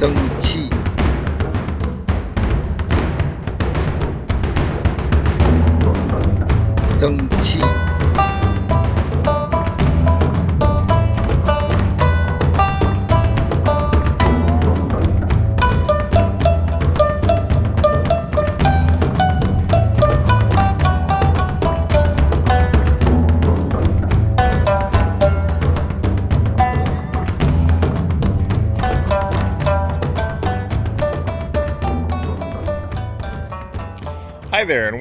蒸汽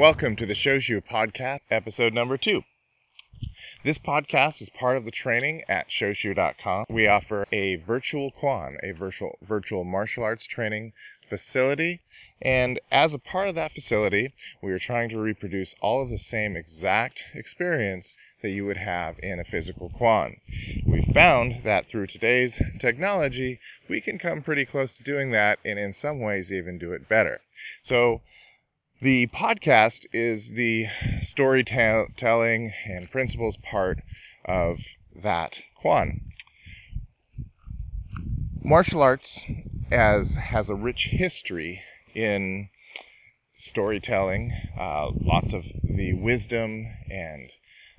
welcome to the Shoshu Podcast, episode number two. This podcast is part of the training at Shoshu.com. We offer a virtual Kwan, a virtual virtual martial arts training facility, and as a part of that facility, we are trying to reproduce all of the same exact experience that you would have in a physical Kwan. We found that through today's technology, we can come pretty close to doing that, and in some ways, even do it better. So the podcast is the storytelling and principles part of that Kwan. Martial arts as has a rich history in storytelling. Uh, lots of the wisdom and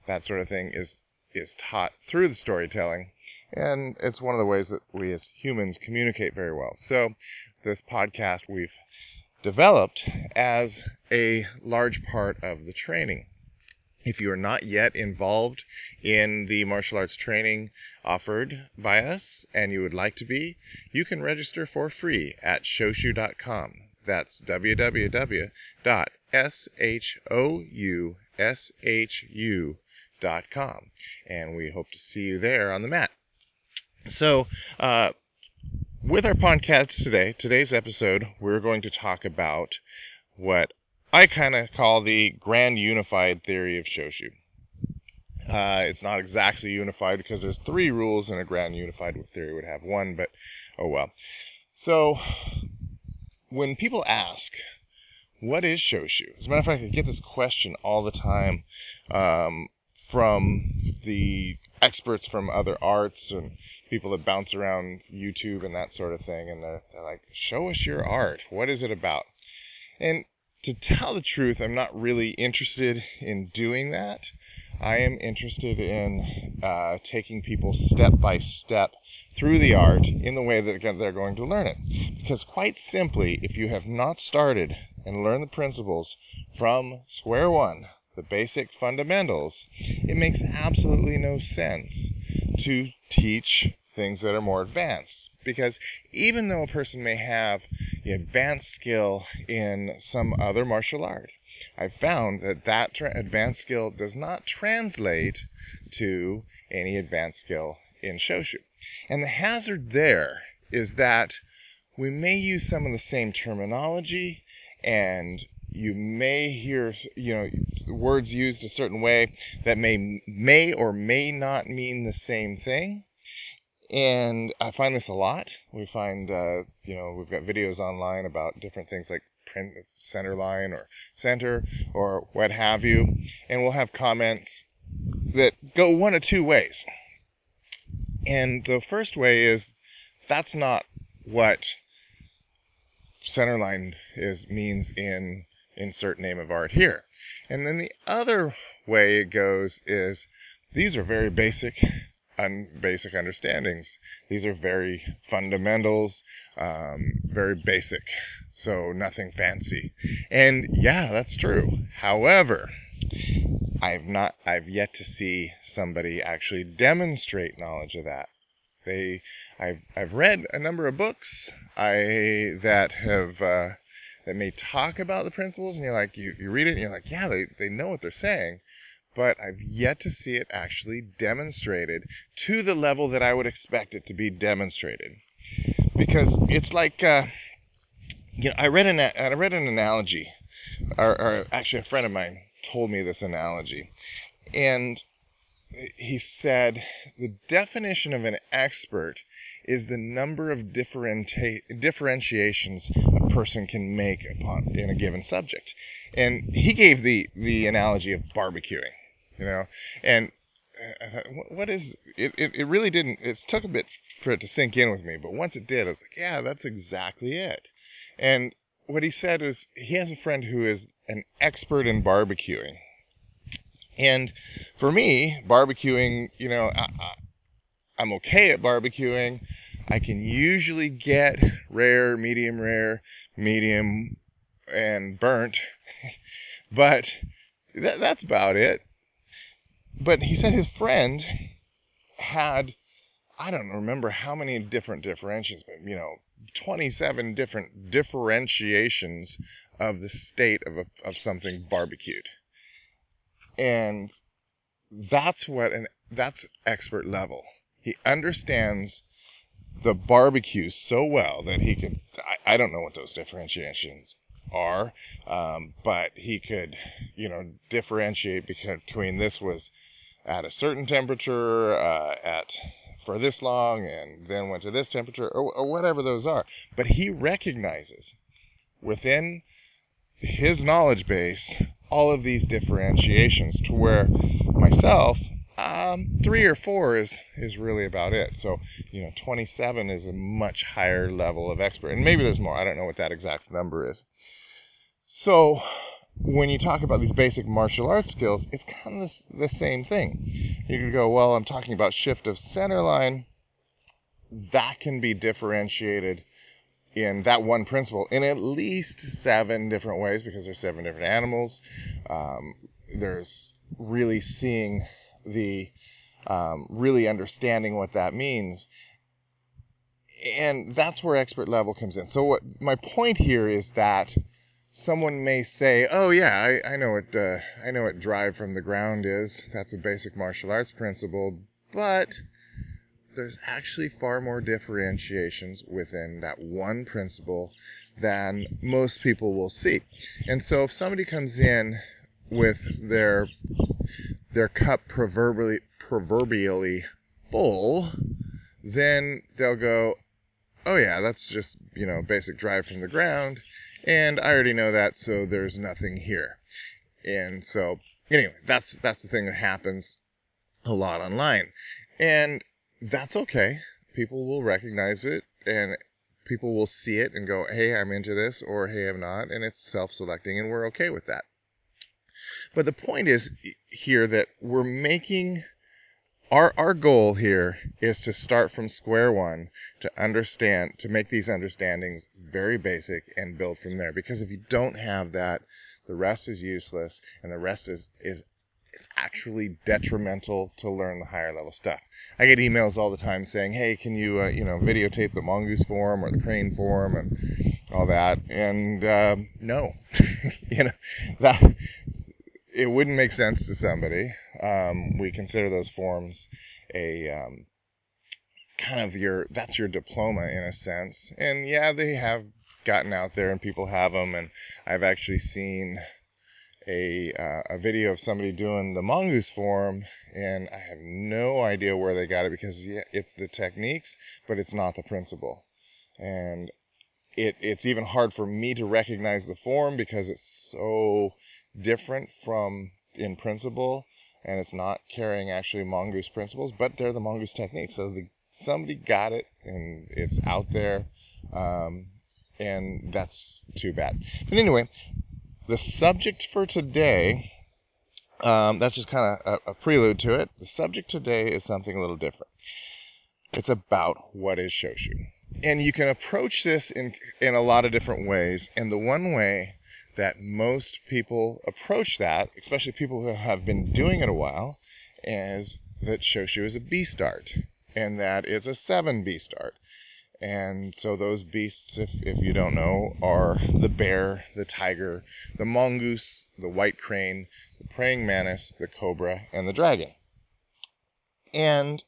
that sort of thing is is taught through the storytelling, and it's one of the ways that we as humans communicate very well. So, this podcast we've developed as a large part of the training. If you are not yet involved in the martial arts training offered by us and you would like to be, you can register for free at shoshu.com. That's www.shoshu.com. And we hope to see you there on the mat. So, uh, with our podcast today, today's episode, we're going to talk about what I kind of call the grand unified theory of Shoshu. Uh, it's not exactly unified because there's three rules, and a grand unified theory would have one, but oh well. So, when people ask, what is Shoshu? As a matter of fact, I get this question all the time um, from the experts from other arts and people that bounce around YouTube and that sort of thing. And they're, they're like, show us your art. What is it about? And to tell the truth, I'm not really interested in doing that. I am interested in uh, taking people step by step through the art in the way that they're going to learn it. Because, quite simply, if you have not started and learned the principles from square one, the basic fundamentals, it makes absolutely no sense to teach things that are more advanced. Because even though a person may have the advanced skill in some other martial art, I've found that that tra- advanced skill does not translate to any advanced skill in Shoshu. And the hazard there is that we may use some of the same terminology and you may hear you know words used a certain way that may may or may not mean the same thing. And i find this a lot. We find uh, you know we've got videos online about different things like print center line or center or what have you. And we'll have comments that go one of two ways. And the first way is that's not what centerline is means in insert name of art here. And then the other way it goes is these are very basic un- basic understandings. These are very fundamentals, um, very basic. So nothing fancy. And yeah, that's true. However, I've not I've yet to see somebody actually demonstrate knowledge of that. They I've I've read a number of books I that have uh, that may talk about the principles and you're like you, you read it and you're like yeah they, they know what they're saying. But i've yet to see it actually demonstrated to the level that i would expect it to be demonstrated. Because it's like uh, you know i read an i read an analogy or, or actually a friend of mine told me this analogy. And he said the definition of an expert is the number of differentiations a person can make upon in a given subject and he gave the the analogy of barbecuing you know and uh, I thought, what is it, it? It really didn't. It took a bit for it to sink in with me, but once it did, I was like, yeah, that's exactly it. And what he said is he has a friend who is an expert in barbecuing. And for me, barbecuing, you know, I, I'm okay at barbecuing. I can usually get rare, medium rare, medium, and burnt, but that, that's about it. But he said his friend had, I don't remember how many different differentiations, but you know, 27 different differentiations of the state of, a, of something barbecued. And that's what an that's expert level. He understands the barbecue so well that he could I, I don't know what those differentiations are um, but he could you know differentiate between this was at a certain temperature uh, at for this long and then went to this temperature or, or whatever those are. But he recognizes within his knowledge base all of these differentiations to where myself um, three or four is is really about it so you know 27 is a much higher level of expert and maybe there's more i don't know what that exact number is so when you talk about these basic martial arts skills it's kind of the, the same thing you could go, well, I'm talking about shift of center line. That can be differentiated in that one principle in at least seven different ways because there's seven different animals. Um, there's really seeing the, um, really understanding what that means. And that's where expert level comes in. So, what my point here is that someone may say, "Oh yeah, I, I know what uh, I know what drive from the ground is. That's a basic martial arts principle." But there's actually far more differentiations within that one principle than most people will see. And so, if somebody comes in with their their cup proverbially proverbially full, then they'll go, "Oh yeah, that's just you know basic drive from the ground." and I already know that, so there's nothing here. And so, anyway, that's that's the thing that happens a lot online, and that's okay. People will recognize it, and people will see it and go, "Hey, I'm into this," or "Hey, I'm not," and it's self-selecting, and we're okay with that. But the point is here that we're making our our goal here is to start from square one to understand to make these understandings very basic and build from there because if you don't have that the rest is useless and the rest is is it's actually detrimental to learn the higher level stuff. I get emails all the time saying, "Hey, can you, uh, you know, videotape the mongoose form or the crane form and all that?" And uh, no, you know, that it wouldn't make sense to somebody. Um, we consider those forms a um, kind of your that's your diploma in a sense. And yeah, they have gotten out there and people have them. And I've actually seen a uh, a video of somebody doing the mongoose form, and I have no idea where they got it because yeah, it's the techniques, but it's not the principle. And it it's even hard for me to recognize the form because it's so different from in principle and it's not carrying actually mongoose principles but they're the mongoose techniques. So the, somebody got it and it's out there um, and that's too bad. But anyway the subject for today um, that's just kind of a, a prelude to it. The subject today is something a little different. It's about what is shoshu and you can approach this in in a lot of different ways and the one way that most people approach that, especially people who have been doing it a while, is that Shoshu is a beast art and that it's a 7 beast art. And so those beasts, if, if you don't know, are the bear, the tiger, the mongoose, the white crane, the praying mantis, the cobra, and the dragon. And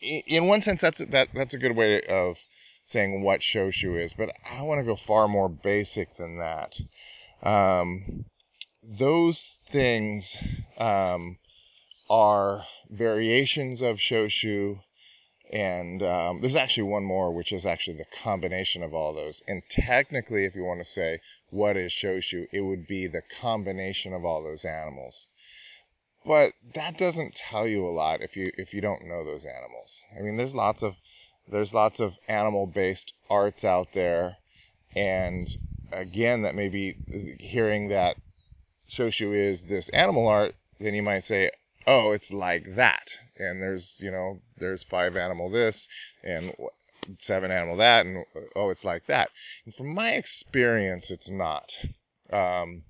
in one sense, that's that that's a good way of saying what Shoshu is, but I want to go far more basic than that. Um, those things um, are variations of Shoshu, and um, there's actually one more, which is actually the combination of all those. And technically, if you want to say what is Shoshu, it would be the combination of all those animals. but that doesn't tell you a lot if you if you don't know those animals. I mean, there's lots of there's lots of animal based arts out there, and again, that may be hearing that Shoshu is this animal art, then you might say, oh, it's like that, and there's you know there's five animal this and seven animal that, and oh, it's like that. And from my experience, it's not. Um,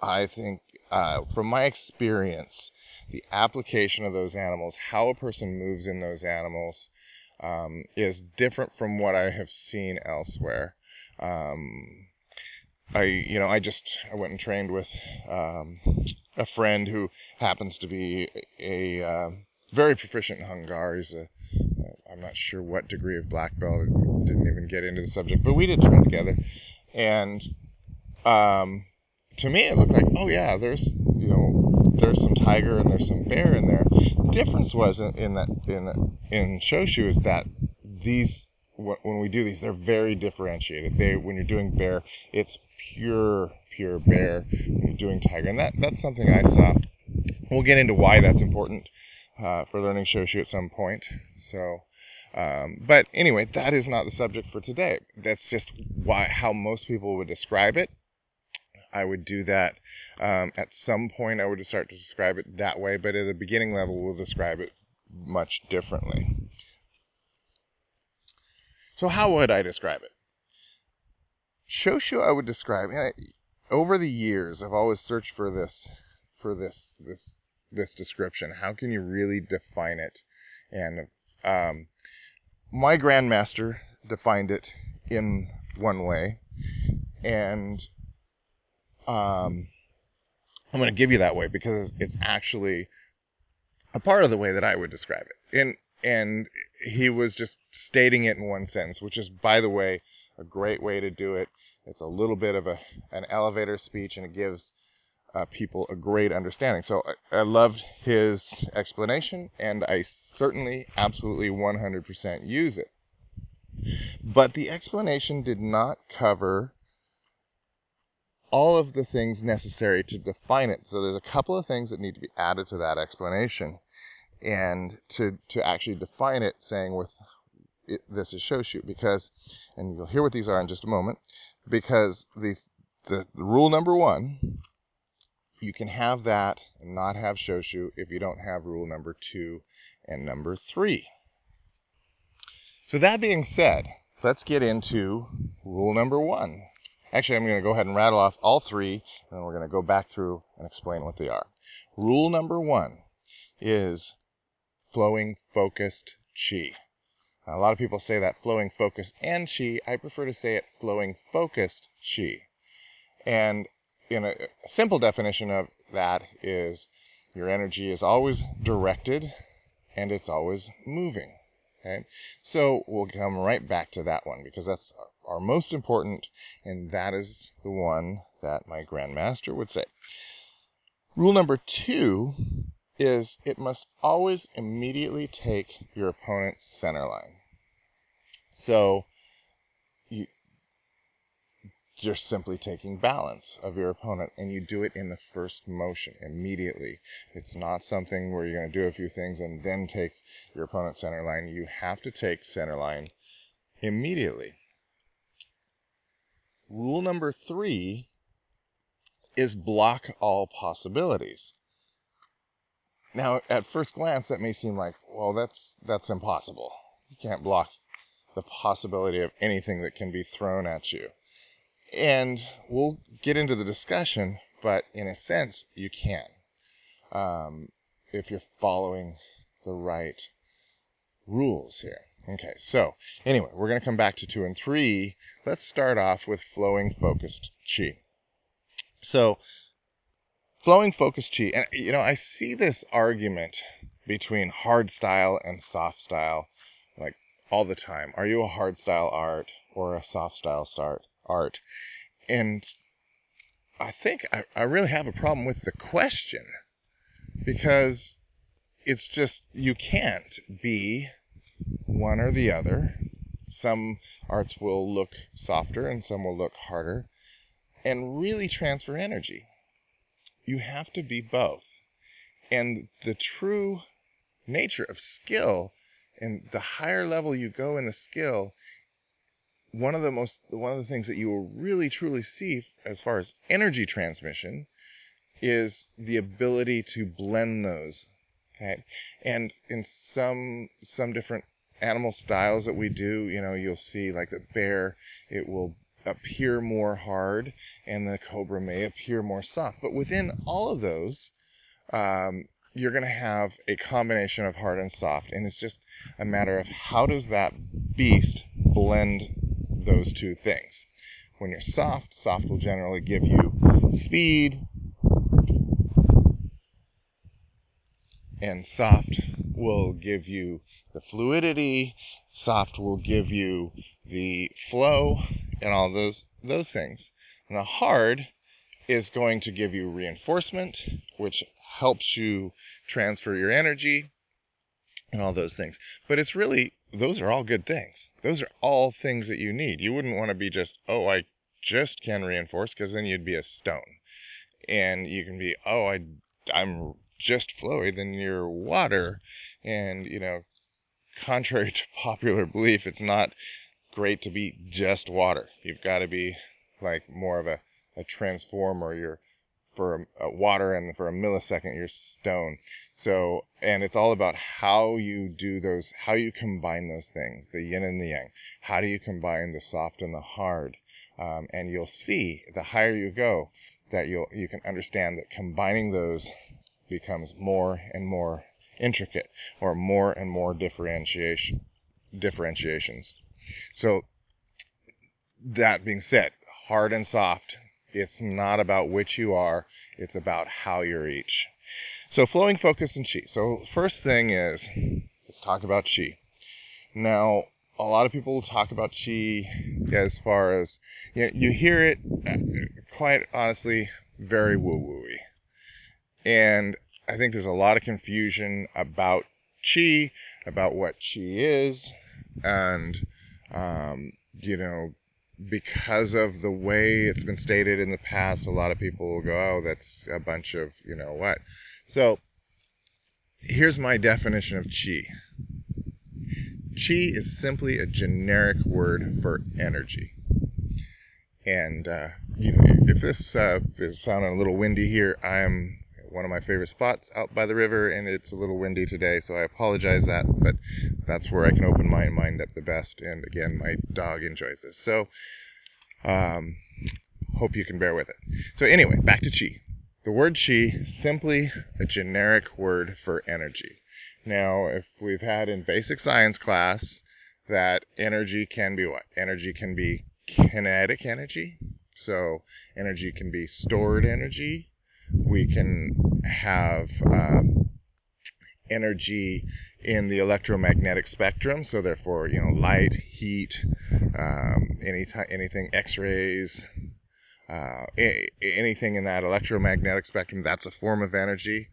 I think uh, from my experience, the application of those animals, how a person moves in those animals, um, is different from what I have seen elsewhere. Um, I, you know, I just I went and trained with um, a friend who happens to be a, uh, very proficient in Hung Gar. He's a, I'm not sure what degree of black belt. Didn't even get into the subject, but we did train together, and um, to me it looked like, oh yeah, there's you know there's some tiger and there's some bear in there. The difference was in, in that in in Shoshu is that these when we do these, they're very differentiated. They when you're doing bear, it's pure pure bear. When you're doing tiger, and that that's something I saw. We'll get into why that's important uh, for learning Shoshu at some point. So. Um, but anyway, that is not the subject for today. That's just why how most people would describe it. I would do that um, at some point. I would start to describe it that way, but at the beginning level, we'll describe it much differently. So how would I describe it? Shoshu, I would describe. I, over the years, I've always searched for this, for this, this, this description. How can you really define it? And um, my grandmaster defined it in one way, and um, I'm going to give you that way because it's actually a part of the way that I would describe it. And and he was just stating it in one sentence, which is, by the way, a great way to do it. It's a little bit of a an elevator speech, and it gives uh, people a great understanding. So I, I loved his explanation, and I certainly, absolutely, 100% use it. But the explanation did not cover all of the things necessary to define it. So there's a couple of things that need to be added to that explanation and to to actually define it saying with it, this is Shoshu because and you'll hear what these are in just a moment because the, the the rule number 1 you can have that and not have Shoshu if you don't have rule number 2 and number 3 so that being said let's get into rule number 1 Actually, I'm going to go ahead and rattle off all three, and then we're going to go back through and explain what they are. Rule number one is flowing focused chi. Now, a lot of people say that flowing focused and chi. I prefer to say it flowing focused chi. And in a, a simple definition of that is your energy is always directed and it's always moving. Okay, so we'll come right back to that one because that's our most important, and that is the one that my grandmaster would say. Rule number two is it must always immediately take your opponent's center line. So you, you're simply taking balance of your opponent and you do it in the first motion immediately. It's not something where you're going to do a few things and then take your opponent's center line. You have to take center line immediately. Rule number three is block all possibilities. Now, at first glance, that may seem like, well, that's that's impossible. You can't block the possibility of anything that can be thrown at you. And we'll get into the discussion, but in a sense, you can. Um, if you're following the right rules here. Okay, so anyway, we're going to come back to two and three. Let's start off with flowing focused chi. So, flowing focus chi, and you know, I see this argument between hard style and soft style like all the time. Are you a hard style art or a soft style start art? And I think I, I really have a problem with the question because it's just you can't be one or the other. Some arts will look softer and some will look harder and really transfer energy. You have to be both. And the true nature of skill and the higher level you go in the skill, one of the most one of the things that you will really truly see as far as energy transmission is the ability to blend those. Okay. And in some some different animal styles that we do, you know, you'll see like the bear, it will appear more hard and the cobra may appear more soft. But within all of those, um, you're going to have a combination of hard and soft. And it's just a matter of how does that beast blend those two things. When you're soft, soft will generally give you speed, and soft will give you the fluidity, soft will give you the flow and all those those things. And the hard is going to give you reinforcement, which helps you transfer your energy and all those things. But it's really those are all good things. Those are all things that you need. You wouldn't want to be just, oh, I just can reinforce because then you'd be a stone. And you can be, oh, I I'm just flowy, then you're water. And, you know, contrary to popular belief, it's not great to be just water. You've got to be like more of a, a transformer. You're for a, water and for a millisecond you're stone. So, and it's all about how you do those, how you combine those things, the yin and the yang. How do you combine the soft and the hard? Um, and you'll see the higher you go that you'll, you can understand that combining those becomes more and more intricate or more and more differentiation differentiations. So that being said, hard and soft, it's not about which you are, it's about how you're each. So flowing focus and chi. So first thing is let's talk about chi. Now, a lot of people talk about chi as far as you, know, you hear it uh, quite honestly very woo wooey. And I think there's a lot of confusion about chi, about what chi is, and um, you know, because of the way it's been stated in the past, a lot of people will go, "Oh, that's a bunch of you know what." So here's my definition of chi. Chi is simply a generic word for energy. And uh, you know, if this uh, is sounding a little windy here, I'm one of my favorite spots out by the river, and it's a little windy today, so I apologize that, but that's where I can open my mind up the best. And again, my dog enjoys this, so um, hope you can bear with it. So anyway, back to chi. The word chi simply a generic word for energy. Now, if we've had in basic science class that energy can be what? Energy can be kinetic energy. So energy can be stored energy we can have um, energy in the electromagnetic spectrum. So therefore, you know, light, heat, um, any t- anything, X-rays, uh, a- anything in that electromagnetic spectrum, that's a form of energy.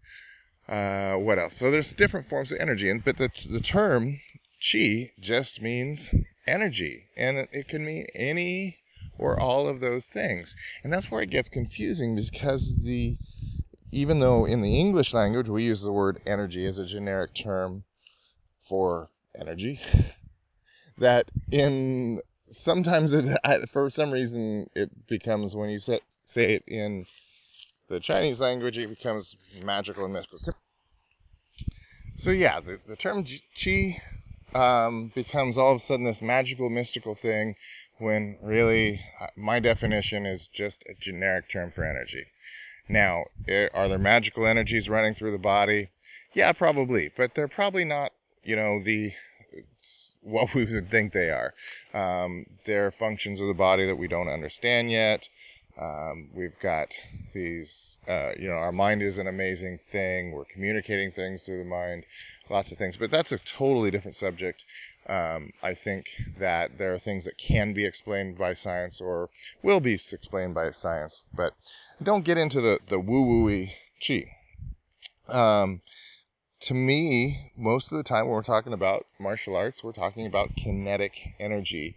Uh, what else? So there's different forms of energy, and but the the term chi just means energy, and it, it can mean any or all of those things, and that's where it gets confusing because the even though in the English language we use the word energy as a generic term for energy, that in sometimes it, for some reason it becomes when you say, say it in the Chinese language, it becomes magical and mystical. So yeah, the, the term chi um, becomes all of a sudden this magical, mystical thing, when really uh, my definition is just a generic term for energy. Now, eh, are there magical energies running through the body? Yeah, probably, but they're probably not, you know, the what we would think they are. Um, they're functions of the body that we don't understand yet. Um, we've got these, uh, you know, our mind is an amazing thing. We're communicating things through the mind, lots of things, but that's a totally different subject. Um, I think that there are things that can be explained by science or will be explained by science, but don't get into the, the woo wooey chi. Um, to me, most of the time when we're talking about martial arts, we're talking about kinetic energy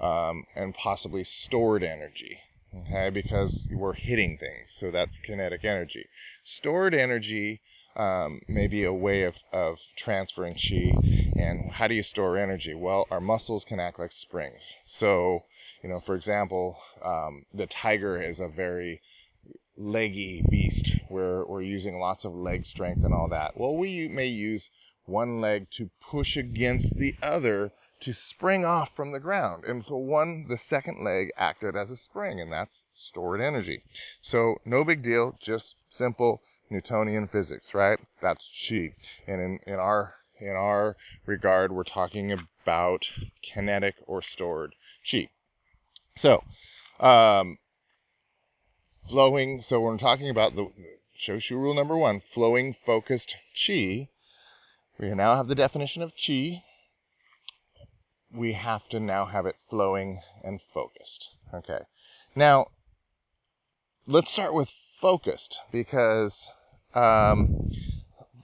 um, and possibly stored energy. Okay, because we're hitting things, so that's kinetic energy. Stored energy um, maybe a way of, of transferring chi. And how do you store energy? Well, our muscles can act like springs. So, you know, for example, um, the tiger is a very leggy beast where we're using lots of leg strength and all that. Well, we may use one leg to push against the other to spring off from the ground. And so one, the second leg acted as a spring and that's stored energy. So no big deal, just simple Newtonian physics, right? That's chi. And in, in our, in our regard, we're talking about kinetic or stored chi. So, um, flowing, so we're talking about the, the Shoshu rule number one, flowing focused chi, we now have the definition of chi. We have to now have it flowing and focused. Okay. Now, let's start with focused because um,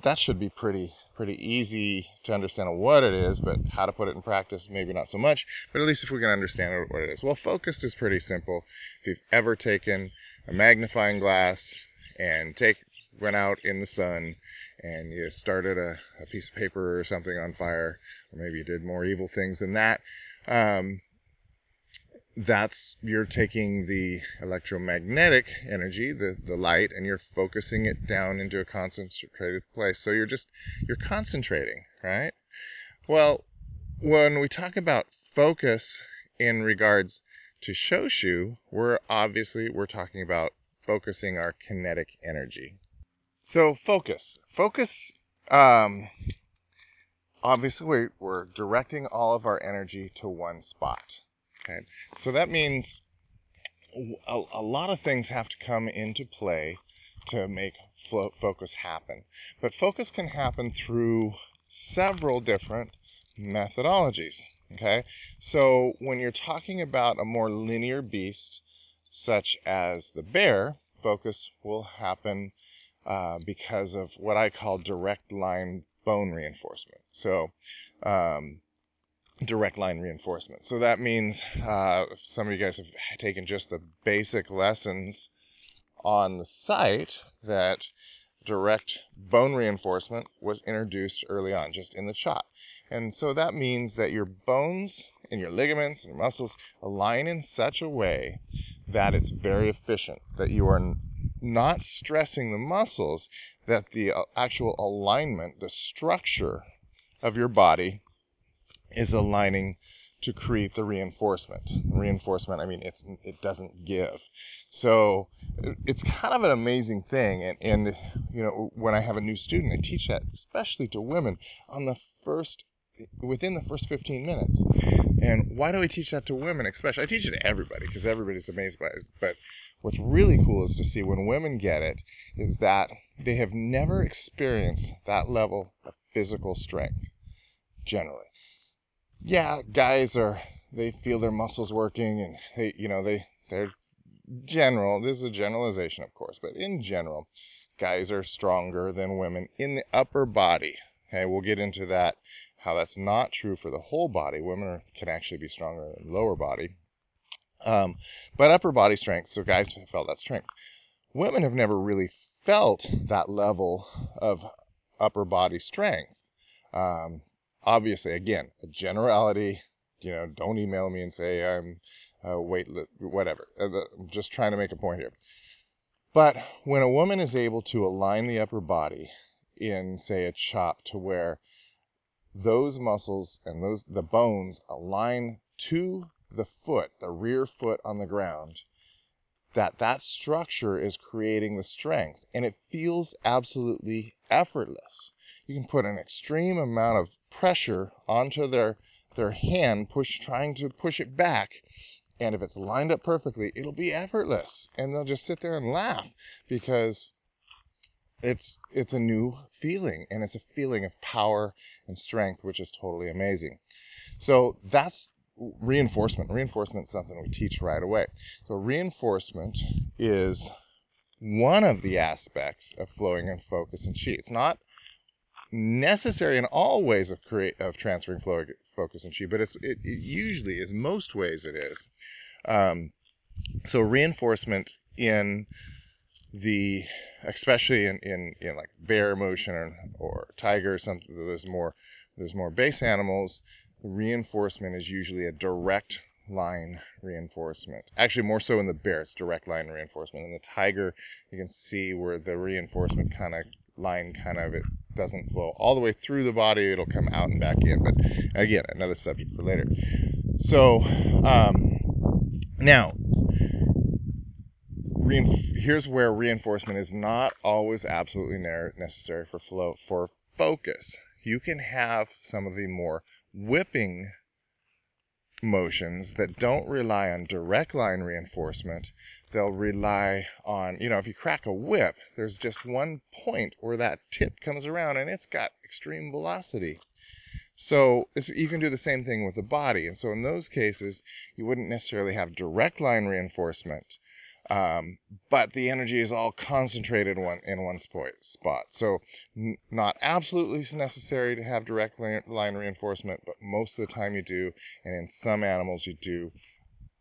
that should be pretty pretty easy to understand what it is, but how to put it in practice, maybe not so much. But at least if we can understand what it is. Well, focused is pretty simple. If you've ever taken a magnifying glass and take went out in the sun and you started a, a piece of paper or something on fire, or maybe you did more evil things than that. Um, that's you're taking the electromagnetic energy, the, the light, and you're focusing it down into a concentrated place. So you're just you're concentrating, right? Well, when we talk about focus in regards to shoshu, we're obviously we're talking about focusing our kinetic energy. So focus. Focus um obviously we're, directing all of our energy to one spot. Okay. So that means a, a lot of things have to come into play to make fo- focus happen. But focus can happen through several different methodologies. Okay. So when you're talking about a more linear beast, such as the bear, focus will happen uh, because of what I call direct line bone reinforcement. So, um, direct line reinforcement. So that means uh, if some of you guys have taken just the basic lessons on the site, that direct bone reinforcement was introduced early on, just in the shot. And so that means that your bones and your ligaments and muscles align in such a way that it's very efficient, that you are not stressing the muscles, that the uh, actual alignment, the structure of your body is aligning to create the reinforcement. Reinforcement, I mean, it's it doesn't give. So it's kind of an amazing thing. And, and you know, when I have a new student, I teach that, especially to women, on the first within the first 15 minutes. And why do I teach that to women, especially? I teach it to everybody because everybody's amazed by it. But what's really cool is to see when women get it is that they have never experienced that level of physical strength generally yeah, guys are they feel their muscles working and they you know they they're general this is a generalization of course but in general guys are stronger than women in the upper body. Okay we'll get into that how that's not true for the whole body. Women are, can actually be stronger than lower body. Um, but upper body strength so guys have felt that strength. Women have never really felt that level of upper body strength. Um, obviously, again, a generality. You know, don't email me and say I'm uh, weight, whatever. Uh, I'm just trying to make a point here. But when a woman is able to align the upper body in, say, a chop to where those muscles and those the bones align to the foot, the rear foot on the ground, that that structure is creating the strength and it feels absolutely effortless you can put an extreme amount of pressure onto their their hand, push trying to push it back. And if it's lined up perfectly, it'll be effortless. And they'll just sit there and laugh because it's it's a new feeling and it's a feeling of power and strength which is totally amazing. So that's reinforcement. Reinforcement is something we teach right away. So reinforcement is one of the aspects of flowing and focus and chi. It's not necessary in all ways of create of transferring flow, focus, and chi, but it's it, it usually is most ways it is. Um, so reinforcement in the especially in, in, in like bear motion or, or tiger or something there's more there's more base animals reinforcement is usually a direct line reinforcement actually more so in the bear it's direct line reinforcement in the tiger you can see where the reinforcement kind of line kind of it doesn't flow all the way through the body it'll come out and back in but again another subject for later so um, now here's where reinforcement is not always absolutely necessary for flow for focus. You can have some of the more whipping motions that don't rely on direct line reinforcement. They'll rely on, you know, if you crack a whip, there's just one point where that tip comes around and it's got extreme velocity. So you can do the same thing with the body. And so in those cases, you wouldn't necessarily have direct line reinforcement um, but the energy is all concentrated one in one spot. So n- not absolutely necessary to have direct line reinforcement, but most of the time you do, and in some animals you do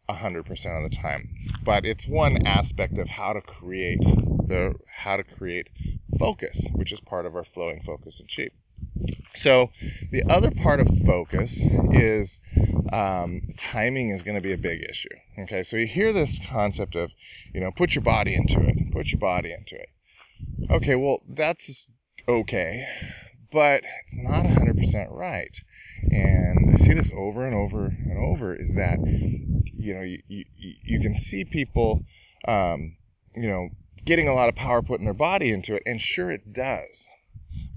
100% of the time. But it's one aspect of how to create the how to create focus, which is part of our flowing focus in chi. So the other part of focus is um, timing is going to be a big issue. Okay, so you hear this concept of, you know, put your body into it, put your body into it. Okay, well, that's okay, but it's not 100% right. And I see this over and over and over is that, you know, you, you, you can see people, um, you know, getting a lot of power putting their body into it, and sure it does.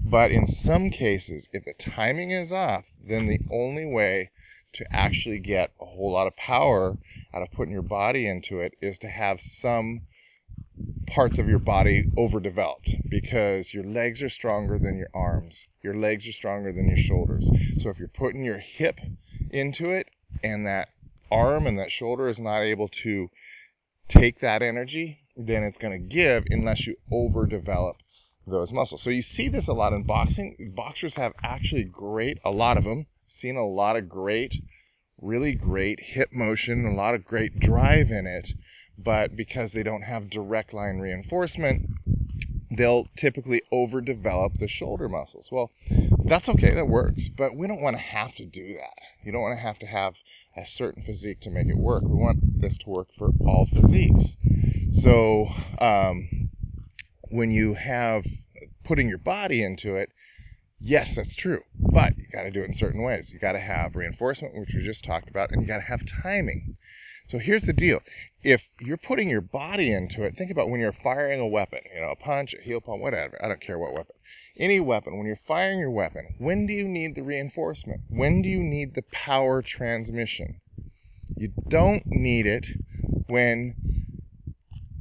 But in some cases, if the timing is off, then the only way to actually get a whole lot of power out of putting your body into it is to have some parts of your body overdeveloped because your legs are stronger than your arms, your legs are stronger than your shoulders. So if you're putting your hip into it and that arm and that shoulder is not able to take that energy, then it's going to give unless you overdevelop those muscles. So you see this a lot in boxing. Boxers have actually great, a lot of them, seen a lot of great, really great hip motion, a lot of great drive in it, but because they don't have direct line reinforcement, they'll typically overdevelop the shoulder muscles. Well, that's okay, that works, but we don't want to have to do that. You don't want to have to have a certain physique to make it work. We want this to work for all physiques. So, um, when you have putting your body into it, yes, that's true. But you got to do it in certain ways. You got to have reinforcement, which we just talked about, and you got to have timing. So here's the deal. If you're putting your body into it, think about when you're firing a weapon, you know, a punch, a heel pump, whatever. I don't care what weapon. Any weapon, when you're firing your weapon, when do you need the reinforcement? When do you need the power transmission? You don't need it when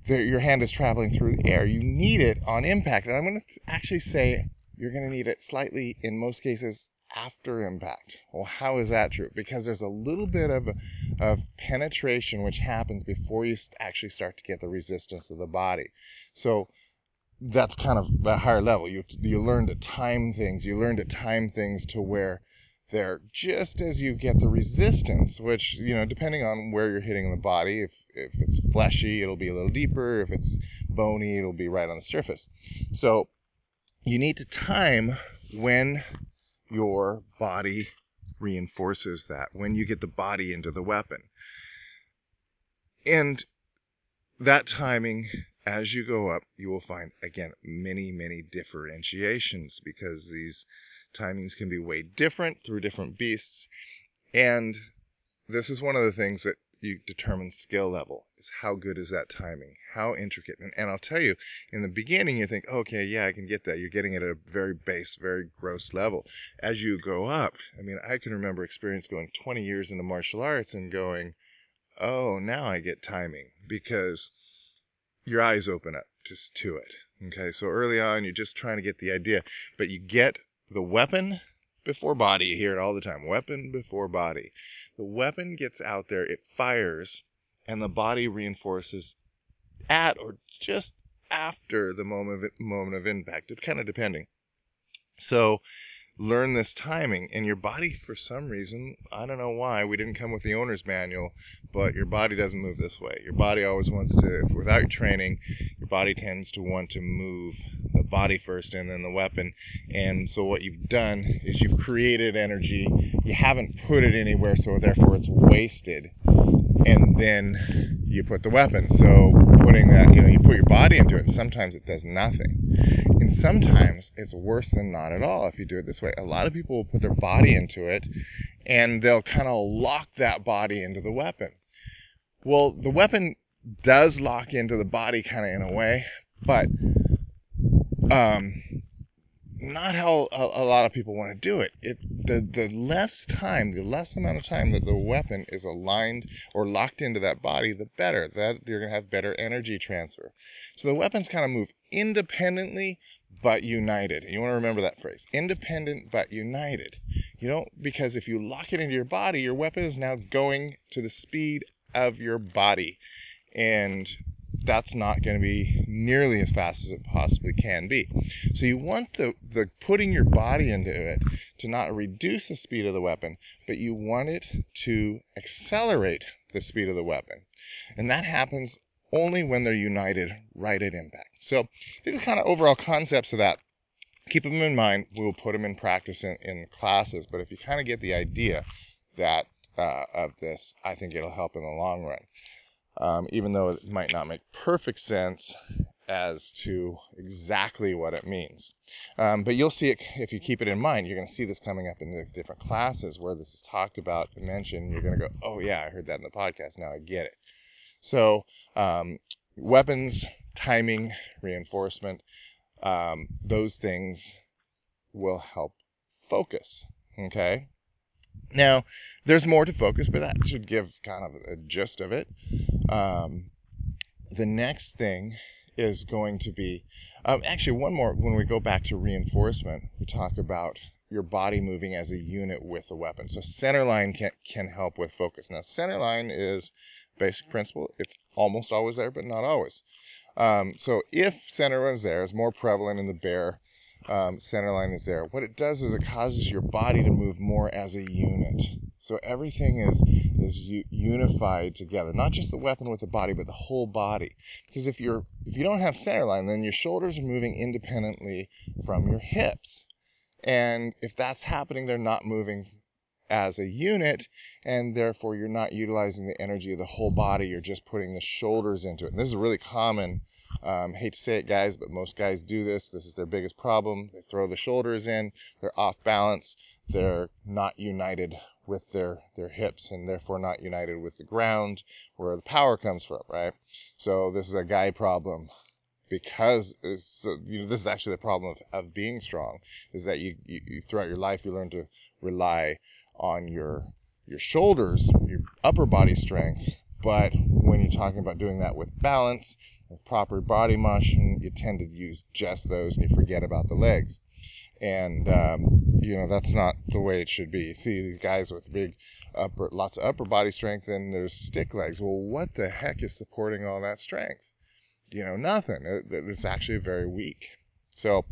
the, your hand is traveling through the air. You need it on impact. And I'm going to actually say you're going to need it slightly, in most cases, after impact. Well, how is that true? Because there's a little bit of, of penetration which happens before you actually start to get the resistance of the body. So that's kind of a higher level. You, you learn to time things. You learn to time things to where there just as you get the resistance, which, you know, depending on where you're hitting the body, if, if it's fleshy, it'll be a little deeper. If it's bony, it'll be right on the surface. So you need to time when your body reinforces that, when you get the body into the weapon. And that timing, as you go up, you will find, again, many, many differentiations because these timings can be way different through different beasts. And this is one of the things that you determine skill level is how good is that timing how intricate. And, and i'll tell you in the beginning you think okay yeah i can get that. You're getting it at a very base very gross level. As you go up i mean i can remember experience going 20 years into martial arts and going oh now i get timing because your eyes open up just to it. Okay so early on you're just trying to get the idea but you get the weapon before body. You hear it all the time weapon before body. The weapon gets out there, it fires, and the body reinforces at or just after the moment of, moment of impact, It kind of depending. So learn this timing and your body for some reason i don't know why we didn't come with the owner's manual but your body doesn't move this way. Your body always wants to if, without your training your body tends to want to move the body first and then the weapon. And so what you've done is you've created energy. You haven't put it anywhere so therefore it's wasted. And then you put the weapon. So putting that you know you put your body into it and sometimes it does nothing and sometimes it's worse than not at all if you do it this way. A lot of people will put their body into it and they'll kind of lock that body into the weapon. Well, the weapon does lock into the body kind of in a way, but um, not how a, a, lot of people want to do it. It the the less time, the less amount of time that the weapon is aligned or locked into that body, the better. That you're gonna have better energy transfer. So the weapons kind of move independently but united. You want to remember that phrase: independent but united. You know, because if you lock it into your body, your weapon is now going to the speed of your body, and that's not going to be nearly as fast as it possibly can be. So you want the, the putting your body into it to not reduce the speed of the weapon, but you want it to accelerate the speed of the weapon. And that happens only when they're united right at impact. So these are kind of overall concepts of that. Keep them in mind. We'll put them in practice in, in classes. But if you kind of get the idea that uh, of this, I think it'll help in the long run um, even though it might not make perfect sense as to exactly what it means. Um, but you'll see it if you keep it in mind. You're going to see this coming up in the different classes where this is talked about and mentioned. You're going to go, oh, yeah, I heard that in the podcast. Now I get it. So, um, weapons, timing, reinforcement, um, those things will help focus. Okay. Now, there's more to focus, but that should give kind of a gist of it. Um, the next thing is going to be um, actually one more. When we go back to reinforcement, we talk about your body moving as a unit with the weapon. So center line can can help with focus. Now center line is basic principle. It's almost always there, but not always. Um, so if center line is there, is more prevalent in the bear um, center line is there. What it does is it causes your body to move more as a unit. So everything is is u- unified together, not just the weapon with the body, but the whole body. Because if you're if you don't have center line, then your shoulders are moving independently from your hips, and if that's happening, they're not moving as a unit, and therefore you're not utilizing the energy of the whole body. You're just putting the shoulders into it. And this is really common um, hate to say it, guys, but most guys do this. This is their biggest problem. They throw the shoulders in, they're off balance, they're not united with their, their hips and therefore not united with the ground where the power comes from, right? So this is a guy problem because uh, so, you know this is actually the problem of, of being strong is that you, you, you throughout your life you learn to rely on your your shoulders your upper body strength but when you're talking about doing that with balance with proper body motion, you tend to use just those and you forget about the legs. And, um, you know, that's not the way it should be. See these guys with big upper, lots of upper body strength and there's stick legs. Well, what the heck is supporting all that strength? You know, nothing. It's actually very weak. So,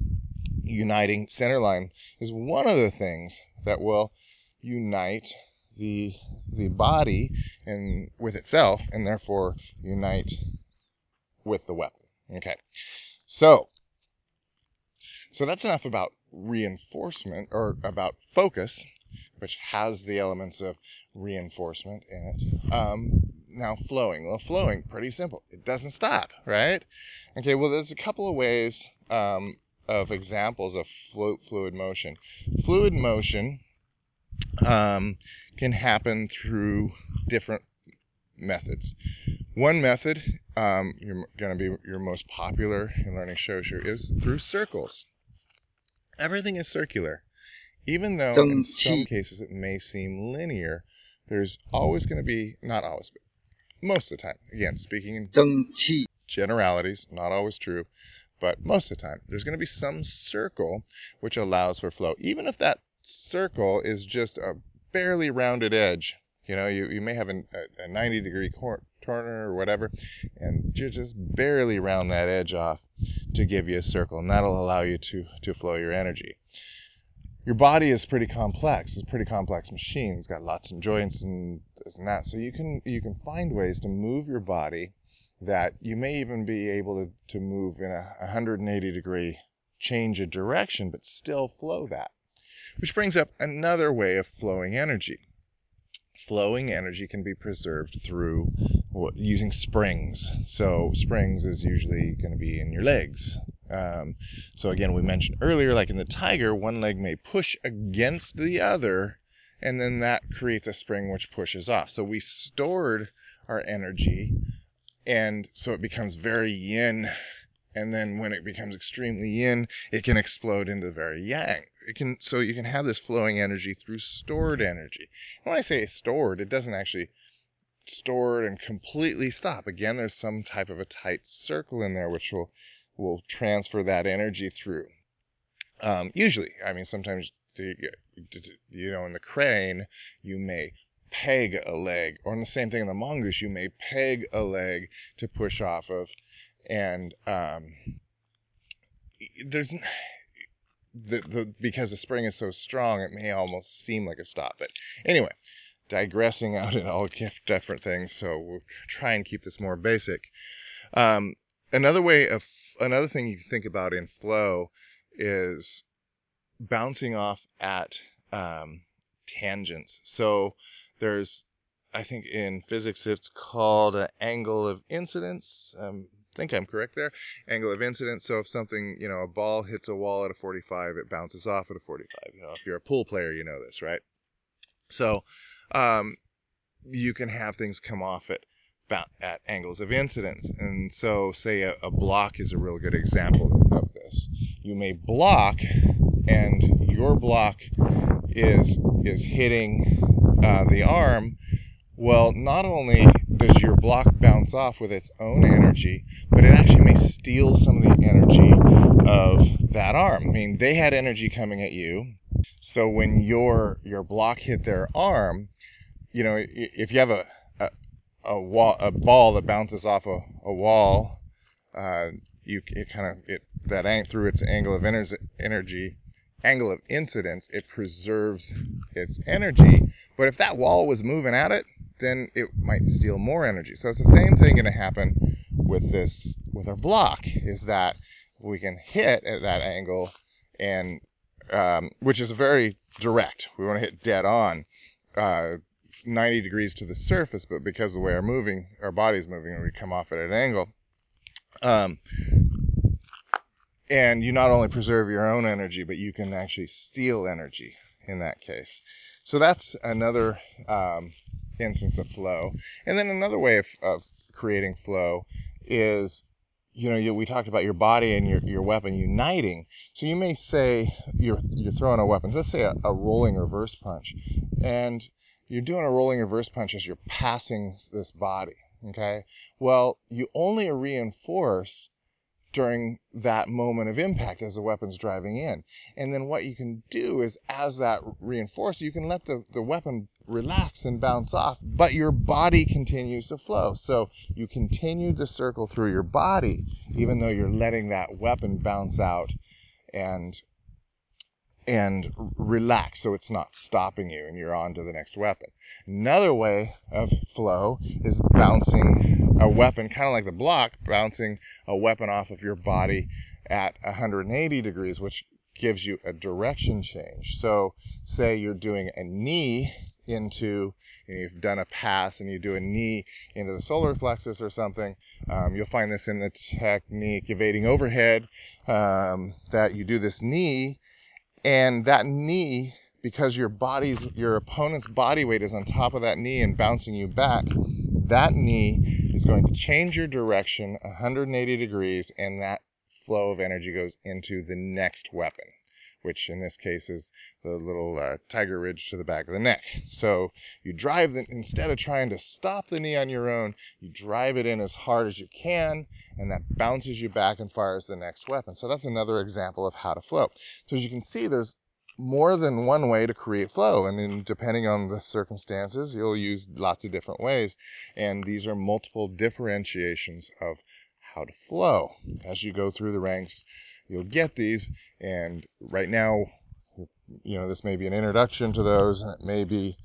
uniting center line is one of the things that will unite the the body and with itself and therefore unite with the weapon. Okay. So, so that's enough about reinforcement or about focus, which has the elements of reinforcement in it. Um, now flowing. Well, flowing, pretty simple. It doesn't stop, right? Okay, well, there's a couple of ways um, of examples of float fluid motion. Fluid motion um, can happen through different methods. One method, um, you're going to be your most popular in learning Shoshu, is through circles. Everything is circular. Even though in some cases it may seem linear, there's always going to be, not always, but most of the time, again, speaking in generalities, not always true, but most of the time, there's going to be some circle which allows for flow. Even if that circle is just a barely rounded edge, you know, you, you may have a, a 90 degree corner or whatever, and you just barely round that edge off to give you a circle, and that'll allow you to, to flow your energy. your body is pretty complex. It's a pretty complex machine. It's got lots of joints and this and that. So you can you can find ways to move your body that you may even be able to, to move in a 180 degree change of direction, but still flow that. Which brings up another way of flowing energy. Flowing energy can be preserved through using springs. So springs is usually going to be in your legs. Um, so again, we mentioned earlier, like in the tiger, one leg may push against the other, and then that creates a spring which pushes off. So we stored our energy, and so it becomes very yin. And then when it becomes extremely yin, it can explode into very yang. It can so you can have this flowing energy through stored energy. And when I say stored, it doesn't actually stored and completely stop. Again, there's some type of a tight circle in there which will will transfer that energy through. Um, usually, I mean, sometimes you know, in the crane, you may peg a leg, or in the same thing in the mongoose, you may peg a leg to push off of, and um, there's the, the because the spring is so strong, it may almost seem like a stop. But anyway, digressing out in all different things, so we'll try and keep this more basic. Um, another way of another thing you can think about in flow is bouncing off at um, tangents. So there's, I think in physics it's called an angle of incidence. Um, I think I'm correct there. Angle of incidence. So if something, you know, a ball hits a wall at a 45, it bounces off at a 45. You know, if you're a pool player, you know this, right? So um, you can have things come off at at angles of incidence. And so, say a, a, block is a real good example of this. You may block, and your block is is hitting uh, the arm. Well, not only does your block bounce off with its own energy, but it actually may steal some of the energy of that arm. I mean, they had energy coming at you. So when your your block hit their arm, you know, if you have a a wall, a ball that bounces off a, a wall, uh, you it kind of it that ang- through its angle of ener- energy, angle of incidence, it preserves its energy. But if that wall was moving at it, then it might steal more energy. So it's the same thing going to happen with this with our block. Is that we can hit at that angle, and um, which is very direct. We want to hit dead on. Uh, 90 degrees to the surface, but because of the way our moving, our body's moving, we come off at an angle. Um, and you not only preserve your own energy, but you can actually steal energy in that case. So that's another um, instance of flow. And then another way of, of creating flow is you know, you, we talked about your body and your, your weapon uniting. So you may say you're, you're throwing a weapon, let's say a, a rolling reverse punch, and you're doing a rolling reverse punch as you're passing this body. Okay. Well, you only reinforce during that moment of impact as the weapon's driving in. And then what you can do is as that reinforces, you can let the, the weapon relax and bounce off, but your body continues to flow. So you continue the circle through your body, even though you're letting that weapon bounce out and and relax so it's not stopping you and you're on to the next weapon. Another way of flow is bouncing a weapon, kind of like the block, bouncing a weapon off of your body at 180 degrees, which gives you a direction change. So, say you're doing a knee into, you you've done a pass and you do a knee into the solar plexus or something. Um, you'll find this in the technique evading overhead um, that you do this knee and that knee, because your body's, your opponent's body weight is on top of that knee and bouncing you back, that knee is going to change your direction 180 degrees, and that flow of energy goes into the next weapon, which in this case is the little uh, tiger ridge to the back of the neck. So you drive the, instead of trying to stop the knee on your own, you drive it in as hard as you can, and that bounces you back and fires the next weapon. So that's another example of how to flow. So as you can see, there's more than one way to create flow. And depending on the circumstances, you'll use lots of different ways. And these are multiple differentiations of how to flow. As you go through the ranks, you'll get these. And right now, you know, this may be an introduction to those and it may be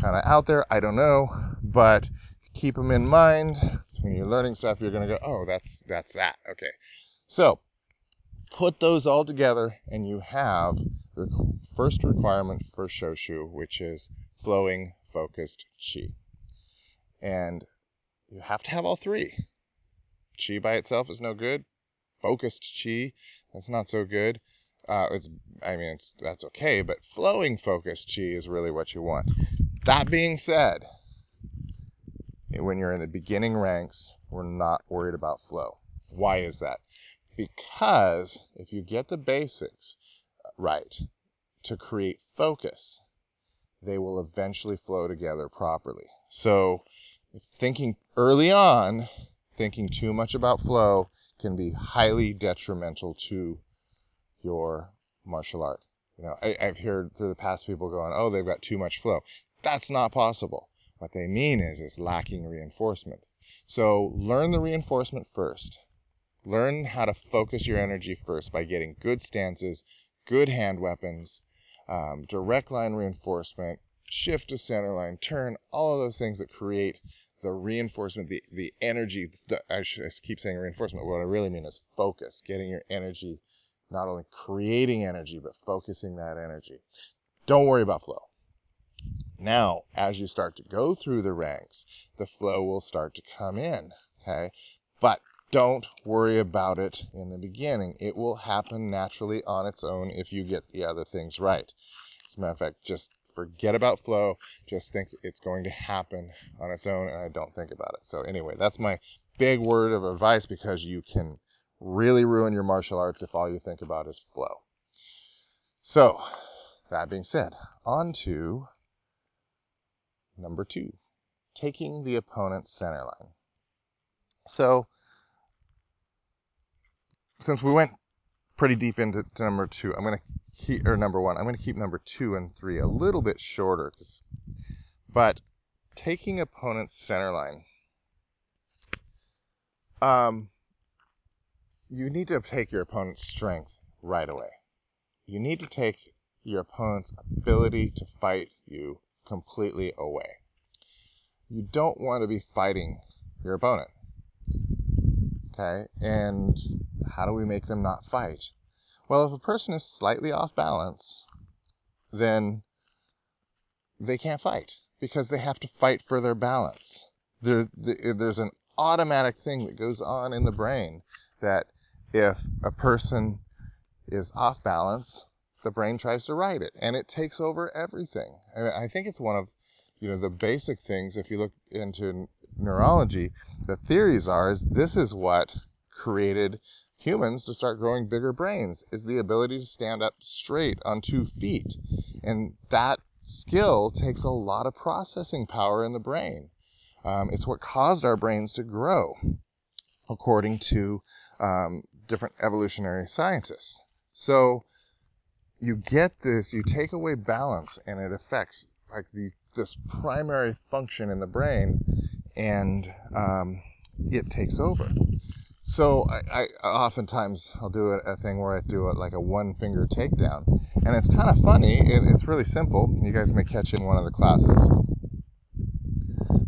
kind of out there. I don't know, but keep them in mind when you're learning stuff. You're going to go, oh, that's, that's that. Okay. So put those all together and you have the first requirement for Shoshu, which is flowing focused chi. And you have to have all three. Chi by itself is no good. Focused chi, that's not so good. Uh, it's, I mean, it's that's okay, but flowing focused chi is really what you want. That being said, when you're in the beginning ranks, we're not worried about flow. Why is that? Because if you get the basics right to create focus, they will eventually flow together properly. So, thinking early on, thinking too much about flow can be highly detrimental to your martial art. You know, I, have heard through the past people going, "Oh, they've got too much flow." That's not possible. What they mean is it's lacking reinforcement. So learn the reinforcement first. Learn how to focus your energy first by getting good stances, good hand weapons, um, direct line reinforcement, shift to center line, turn, all of those things that create the reinforcement, the, the energy. The, I, should, I keep saying reinforcement. What I really mean is focus, getting your energy, not only creating energy, but focusing that energy. Don't worry about flow. Now, as you start to go through the ranks, the flow will start to come in. Okay. But don't worry about it in the beginning. It will happen naturally on its own if you get the other things right. As a matter of fact, just forget about flow. Just think it's going to happen on its own, and I don't think about it. So, anyway, that's my big word of advice because you can really ruin your martial arts if all you think about is flow. So, that being said, on to number two taking the opponent's center line. So, since we went pretty deep into number two, I'm going to keep, or number one, I'm going to keep number two and three a little bit shorter. But taking opponent's center line, um, you need to take your opponent's strength right away. You need to take your opponent's ability to fight you completely away. You don't want to be fighting your opponent. Okay? And how do we make them not fight? Well, if a person is slightly off balance, then they can't fight because they have to fight for their balance. There, there's an automatic thing that goes on in the brain that if a person is off balance, the brain tries to write it and it takes over everything. And I think it's one of, you know, the basic things. If you look into neurology, the theories are is this is what created humans to start growing bigger brains is the ability to stand up straight on two feet. And that skill takes a lot of processing power in the brain. Um, it's what caused our brains to grow, according to um, different evolutionary scientists. So you get this, you take away balance, and it affects like the this primary function in the brain, and um, it takes over. So I, I, oftentimes I'll do a, a, thing where I do it like a one finger takedown, and it's kind of funny. It, it's really simple. You guys may catch in one of the classes.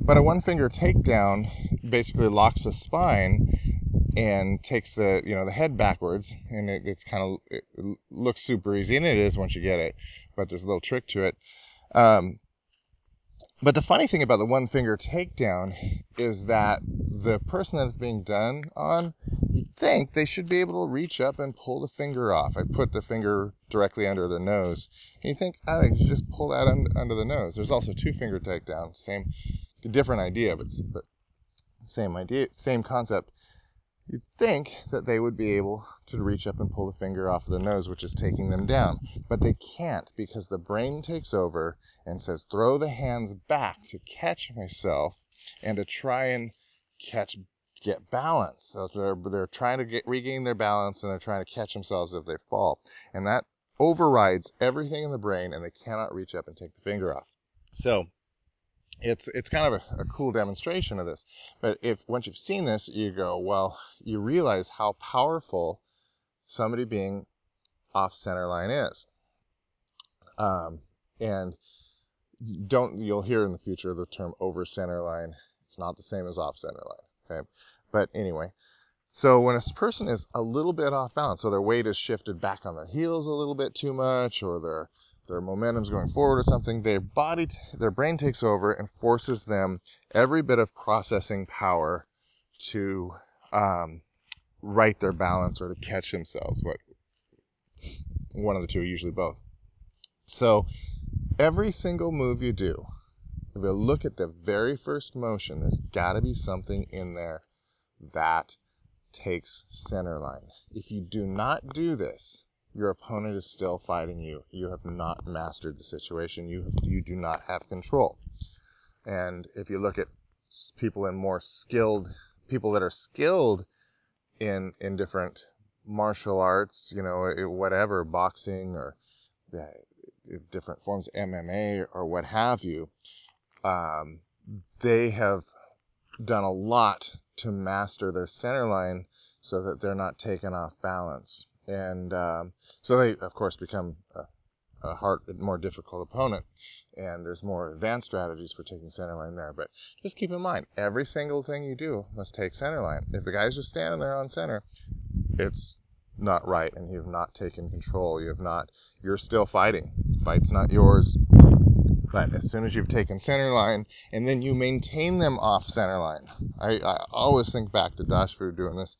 But a one finger takedown basically locks the spine and takes the you know the head backwards, and it, it's kind of it looks super easy, and it is once you get it. But there's a little trick to it. Um, but the funny thing about the one finger takedown is that the person that it's being done on, you think they should be able to reach up and pull the finger off. I put the finger directly under the nose. And you think, I think you just pull that un- under the nose. There's also two finger takedown, same, different idea, but, but same idea, same concept. You'd think that they would be able to reach up and pull the finger off of the nose, which is taking them down. But they can't because the brain takes over and says, throw the hands back to catch myself and to try and catch, get balance. So they're, they're trying to get, regain their balance and they're trying to catch themselves if they fall. And that overrides everything in the brain and they cannot reach up and take the finger off. So it's it's kind of a, a, cool demonstration of this. But if once you've seen this, you go, well, you realize how powerful somebody being off center line is. Um, and don't you'll hear in the future the term over center line. It's not the same as off center line. Okay, but anyway, so when a person is a little bit off balance, so their weight is shifted back on their heels a little bit too much, or their their momentum's going forward or something, their body, their brain takes over and forces them every bit of processing power to um, right their balance or to catch themselves. What one of the two, usually both. So every single move you do, if you look at the very first motion, there's got to be something in there that takes center line. If you do not do this, your opponent is still fighting you. You have not mastered the situation. You you do not have control. And if you look at people in more skilled people that are skilled in in different martial arts, you know, whatever, boxing or different forms MMA or what have you, um, they have done a lot to master their center line so that they're not taken off balance. And um, so they, of course, become a, a hard, more difficult opponent. And there's more advanced strategies for taking center line there. But just keep in mind, every single thing you do must take center line. If the guy's just standing there on center, it's not right and you've not taken control. You have not, you're still fighting. The fight's not yours. But as soon as you've taken center line and then you maintain them off center line, I, I always think back to Dashfu doing this,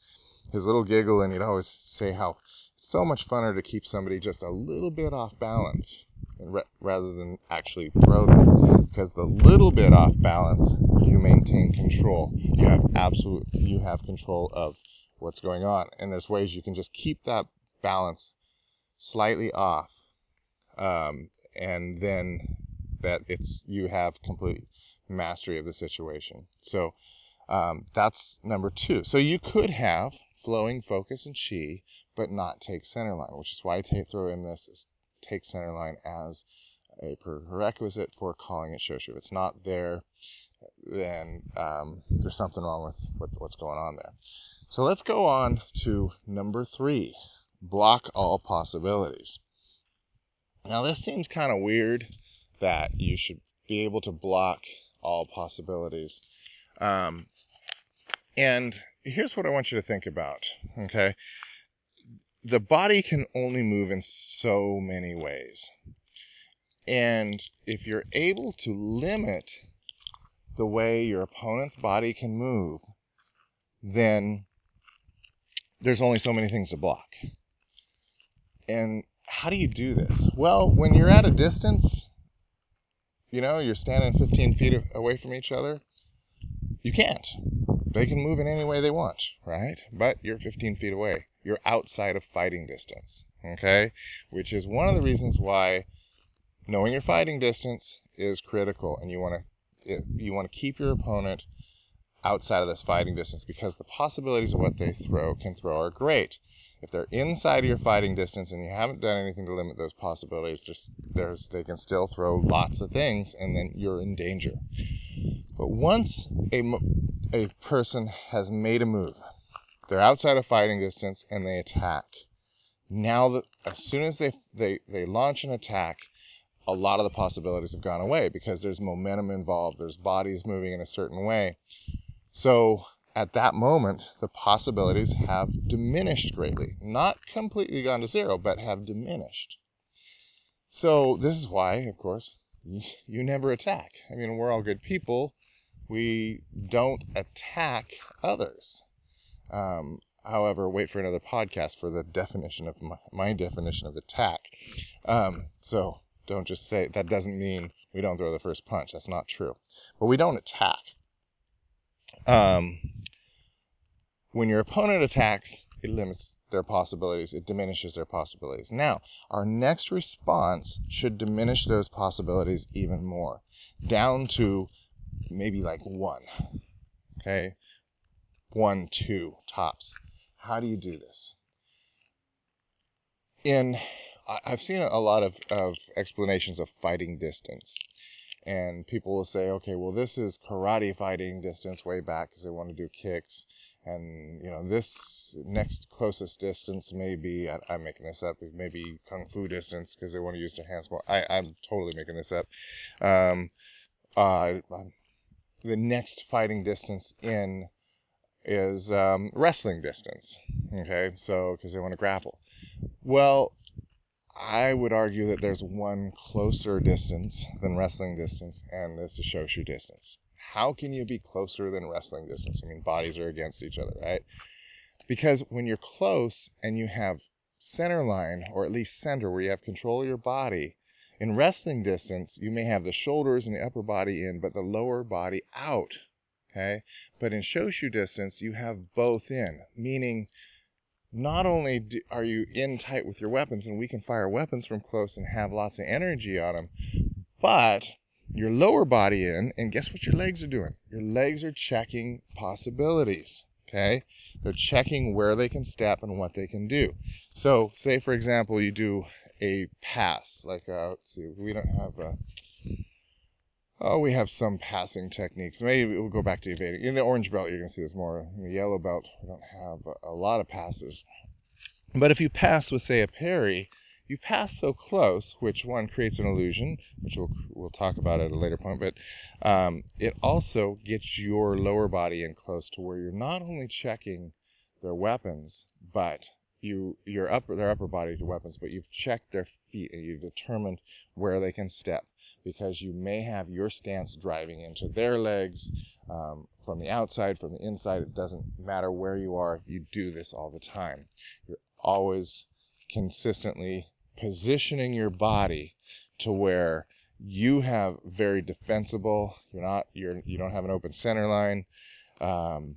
his little giggle, and he'd always say how so much funner to keep somebody just a little bit off balance re- rather than actually throw them. Because the little bit off balance, you maintain control. You have absolute, you have control of what's going on. And there's ways you can just keep that balance slightly off. Um, and then that it's you have complete mastery of the situation. So um, that's number two. So you could have flowing focus and chi, but not take center line, which is why I throw in this take center line as a prerequisite for calling it shoshu. If it's not there, then um, there's something wrong with what, what's going on there. So let's go on to number three block all possibilities. Now, this seems kind of weird that you should be able to block all possibilities. Um, and here's what I want you to think about, okay? The body can only move in so many ways. And if you're able to limit the way your opponent's body can move, then there's only so many things to block. And how do you do this? Well, when you're at a distance, you know, you're standing 15 feet away from each other, you can't. They can move in any way they want, right? But you're 15 feet away. You're outside of fighting distance, okay? Which is one of the reasons why knowing your fighting distance is critical, and you want to eh, you want to keep your opponent outside of this fighting distance because the possibilities of what they throw can throw are great. If they're inside of your fighting distance and you haven't done anything to limit those possibilities, there's, they can still throw lots of things and then you're in danger. But once a, a person has made a move, they're outside of fighting distance and they attack. Now, that as soon as they, they, they launch an attack, a lot of the possibilities have gone away because there's momentum involved, there's bodies moving in a certain way. So at that moment, the possibilities have diminished greatly. Not completely gone to zero, but have diminished. So, this is why, of course, you never attack. I mean, we're all good people. We don't attack others. Um, however, wait for another podcast for the definition of my, my definition of attack. Um, so, don't just say that doesn't mean we don't throw the first punch. That's not true. But we don't attack. Um, when your opponent attacks, it limits their possibilities, it diminishes their possibilities. Now, our next response should diminish those possibilities even more, down to maybe like one. Okay? One, two tops. How do you do this? In I've seen a lot of, of explanations of fighting distance. And people will say, okay, well, this is karate fighting distance way back because they want to do kicks and you know this next closest distance may be I, am making this up maybe kung fu distance because they want to use their hands more I, i'm totally making this up um, uh, the next fighting distance in is um, wrestling distance okay so because they want to grapple well I would argue that there's one closer distance than wrestling distance, and this is Shoshu distance. How can you be closer than wrestling distance? I mean, bodies are against each other, right? Because when you're close and you have center line, or at least center, where you have control of your body, in wrestling distance, you may have the shoulders and the upper body in, but the lower body out. Okay? But in Shoshu distance, you have both in, meaning not only are you in tight with your weapons and we can fire weapons from close and have lots of energy on them, but your lower body in, and guess what your legs are doing? Your legs are checking possibilities. Okay? They're checking where they can step and what they can do. So, say for example, you do a pass, like uh, let's see, we don't have a. Oh, we have some passing techniques. Maybe we'll go back to evading. In the orange belt, you're going to see this more. In the yellow belt, we don't have a lot of passes. But if you pass with, say, a parry, you pass so close, which one creates an illusion, which we'll, we'll talk about at a later point, but um, it also gets your lower body in close to where you're not only checking their weapons, but you your upper their upper body to weapons, but you've checked their feet and you've determined where they can step because you may have your stance driving into their legs um, from the outside, from the inside. It doesn't matter where you are, you do this all the time. You're always consistently positioning your body to where you have very defensible you're not you're you don't have an open center line um,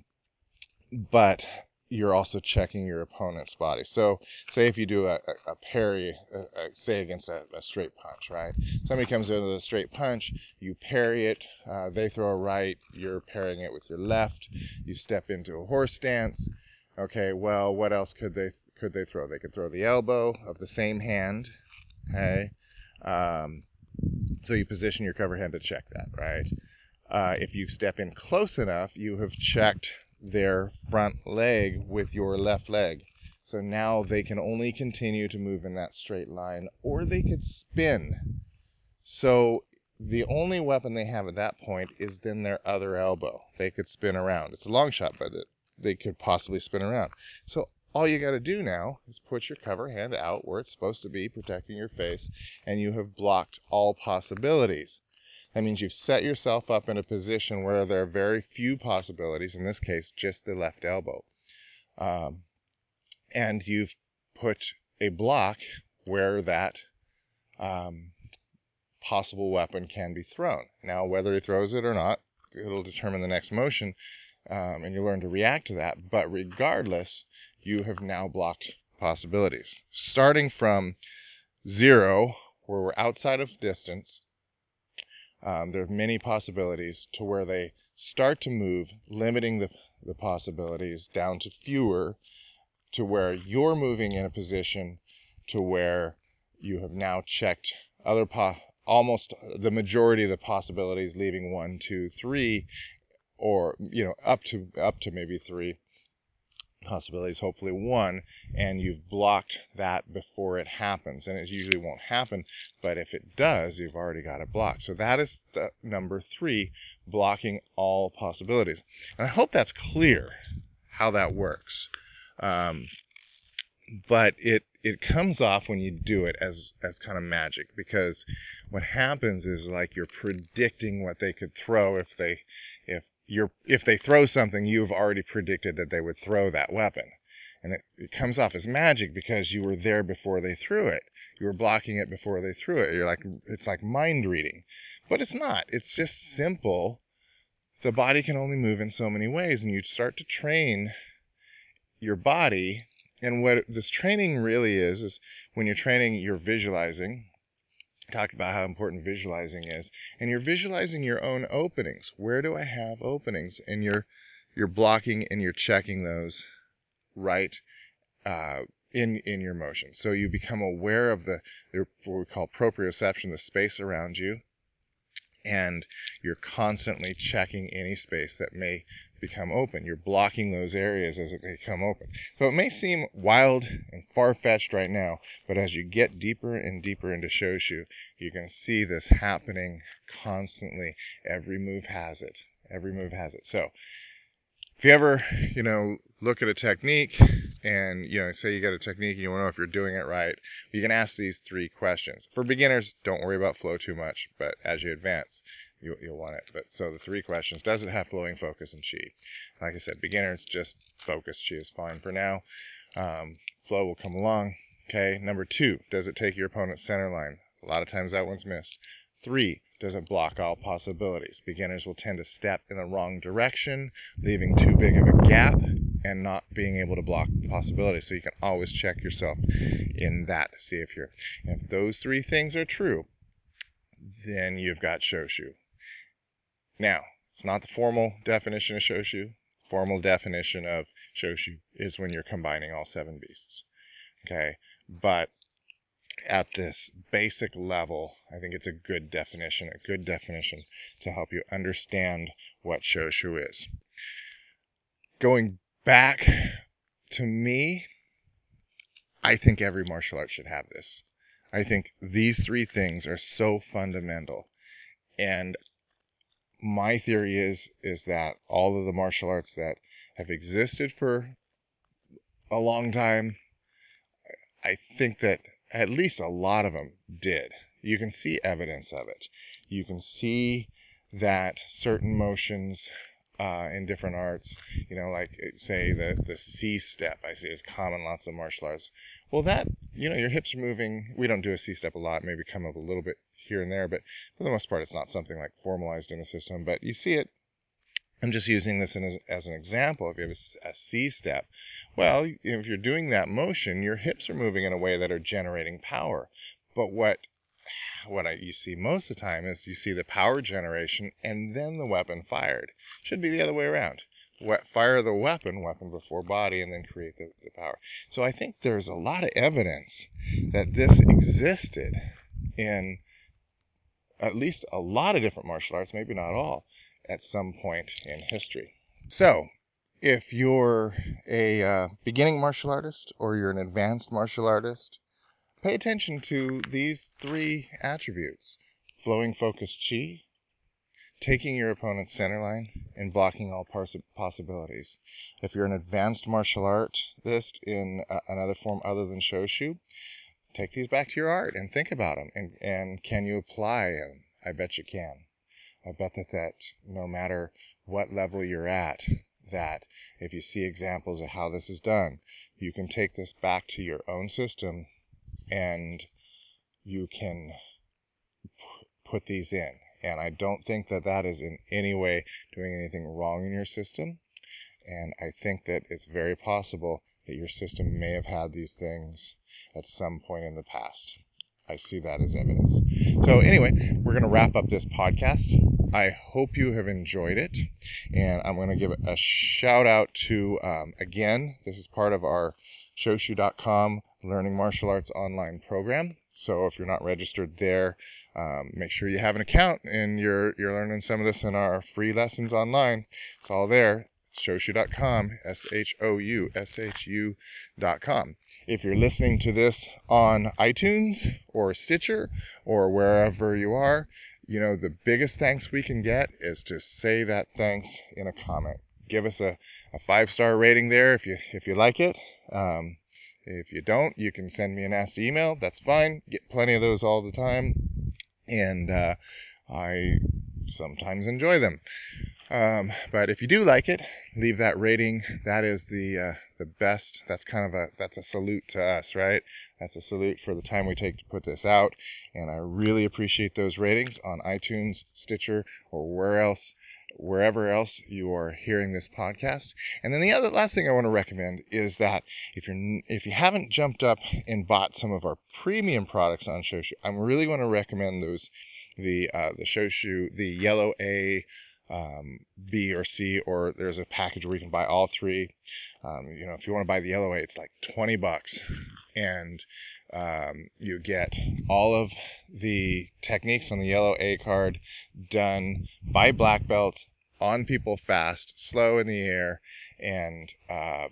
but you're also checking your opponent's body. So, say if you do a, a, a parry, a, a, say against a, straight punch, right? Somebody comes in with a straight punch, you parry it, uh, they throw a right, you're parrying it with your left, you step into a horse stance. Okay, well, what else could they could they throw? They could throw the elbow of the same hand. Okay, um, so you position your cover hand to check that, right? Uh, if you step in close enough, you have checked their front leg with your left leg. So now they can only continue to move in that straight line, or they could spin. So the only weapon they have at that point is then their other elbow. They could spin around. It's a long shot, but they could possibly spin around. So all you got to do now is put your cover hand out where it's supposed to be, protecting your face, and you have blocked all possibilities. That means you've set yourself up in a position where there are very few possibilities, in this case, just the left elbow. Um, and you've put a block where that um, possible weapon can be thrown. Now, whether he throws it or not, it'll determine the next motion, um, and you learn to react to that. But regardless, you have now blocked possibilities. Starting from zero, where we're outside of distance, um, there are many possibilities to where they start to move, limiting the, the possibilities down to fewer, to where you're moving in a position to where you have now checked other po- almost the majority of the possibilities, leaving one, two, three, or you know up to up to maybe three possibilities, hopefully one, and you've blocked that before it happens. And it usually won't happen, but if it does, you've already got it blocked. So that is the number three, blocking all possibilities. And I hope that's clear how that works. Um, but it it comes off when you do it as as kind of magic because what happens is like you're predicting what they could throw if they you're if they throw something, you've already predicted that they would throw that weapon. And it, it comes off as magic because you were there before they threw it. You were blocking it before they threw it. You're like it's like mind reading. But it's not. It's just simple. The body can only move in so many ways, and you start to train your body. And what this training really is is when you're training, you're visualizing talked about how important visualizing is and you're visualizing your own openings. Where do i have openings? And you're you're blocking and you're checking those right uh, in in your motion. So you become aware of the what we call proprioception the space around you and you're constantly checking any space that may become open. You're blocking those areas as it may come open. So it may seem wild and far fetched right now, but as you get deeper and deeper into Shoshu, you're going to see this happening constantly. Every move has it. Every move has it. So if you ever, you know, look at a technique and, you know, say you got a technique and you want to know if you're doing it right, you can ask these three questions. For beginners, don't worry about flow too much, but as you advance, you, will want it. But so the three questions: Does it have flowing focus and chi? Like I said, beginners just focus chi is fine for now. Um, flow will come along. Okay. Number two: Does it take your opponent's center line? A lot of times that one's missed. Three: doesn't block all possibilities? Beginners will tend to step in the wrong direction, leaving too big of a gap and not being able to block possibilities. So you can always check yourself in that to see if you're. If those three things are true, then you've got Shoshu. Now, it's not the formal definition of Shoshu. Formal definition of Shoshu is when you're combining all seven beasts. Okay, but at this basic level, I think it's a good definition, a good definition to help you understand what Shoshu is. Going back to me, I think every martial art should have this. I think these three things are so fundamental. And my theory is is that all of the martial arts that have existed for a long time i think that at least a lot of them did you can see evidence of it you can see that certain motions uh, in different arts you know like say the the c step i see is common lots of martial arts well that you know your hips are moving we don't do a c step a lot maybe come up a little bit here and there, but for the most part, it's not something like formalized in the system. But you see it. I'm just using this as, as an example. If you have a, a C step, well, if you're doing that motion, your hips are moving in a way that are generating power. But what what I, you see most of the time is you see the power generation and then the weapon fired. Should be the other way around. fire the weapon, weapon before body, and then create the, the power. So I think there's a lot of evidence that this existed in at least a lot of different martial arts, maybe not all, at some point in history. So, if you're a uh, beginning martial artist or you're an advanced martial artist, pay attention to these three attributes flowing focused chi, taking your opponent's center line, and blocking all possibilities. If you're an advanced martial artist in uh, another form other than Shoshu, take these back to your art and think about them. And, and can you apply them? I bet you can. I bet that, that no matter what level you're at, that if you see examples of how this is done, you can take this back to your own system and you can put these in. And I don't think that that is in any way doing anything wrong in your system. And I think that it's very possible that your system may have had these things at some point in the past. I see that as evidence. So, anyway, we're going to wrap up this podcast. I hope you have enjoyed it. And I'm going to give a shout out to, um, again, this is part of our Shoushu.com Learning Martial Arts online program. So, if you're not registered there, um, make sure you have an account and you're, you're learning some of this in our free lessons online. It's all there shoushu.com, S H O U S H U.com. If you're listening to this on iTunes or Stitcher or wherever you are, you know, the biggest thanks we can get is to say that thanks in a comment. Give us a, a five star rating there if you if you like it. Um, if you don't, you can send me a nasty email. That's fine. Get plenty of those all the time, and uh, I sometimes enjoy them. Um, but if you do like it, leave that rating. That is the uh, the best. That's kind of a that's a salute to us, right? That's a salute for the time we take to put this out, and I really appreciate those ratings on iTunes, Stitcher, or where else, wherever else you are hearing this podcast. And then the other last thing I want to recommend is that if you're if you haven't jumped up and bought some of our premium products on Shoshu, I'm really going to recommend those the uh, the Shoshu, the Yellow A um, B or C, or there's a package where you can buy all three. Um, you know, if you want to buy the yellow A, it's like 20 bucks. And Um, you get all of the techniques on the yellow A card done by black belts on people fast, slow in the air, and uh,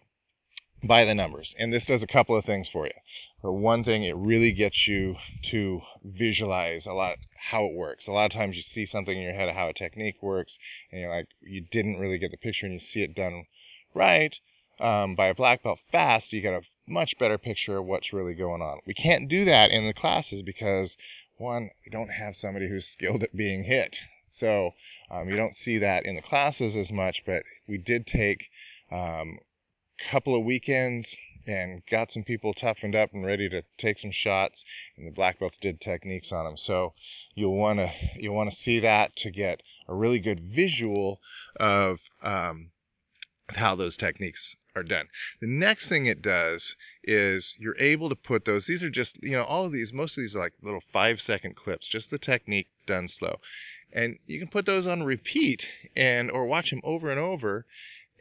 by the numbers. And this does a couple of things for you. For one thing, it really gets you to visualize a lot how it works. A lot of times you see something in your head of how a technique works, and you're like, you didn't really get the picture, and you see it done right um, by a black belt fast, you get a much better picture of what's really going on. We can't do that in the classes because one, we don't have somebody who's skilled at being hit. So um, you don't see that in the classes as much, but we did take um, couple of weekends and got some people toughened up and ready to take some shots and the black belts did techniques on them so you'll want to you'll want to see that to get a really good visual of um, how those techniques are done. The next thing it does is you're able to put those these are just you know all of these most of these are like little five second clips just the technique done slow. And you can put those on repeat and or watch them over and over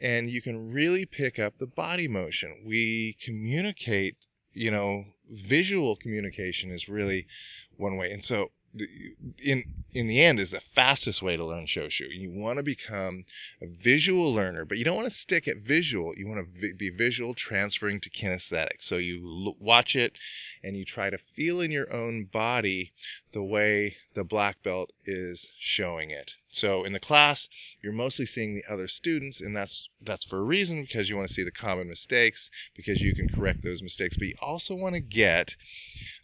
and you can really pick up the body motion. We communicate, you know, visual communication is really one way. And so in in the end is the fastest way to learn Shoushu. You want to become a visual learner, but you don't want to stick at visual. You want to be visual transferring to kinesthetic. So you watch it and you try to feel in your own body the way the black belt is showing it. So in the class, you're mostly seeing the other students, and that's that's for a reason because you want to see the common mistakes because you can correct those mistakes. But you also want to get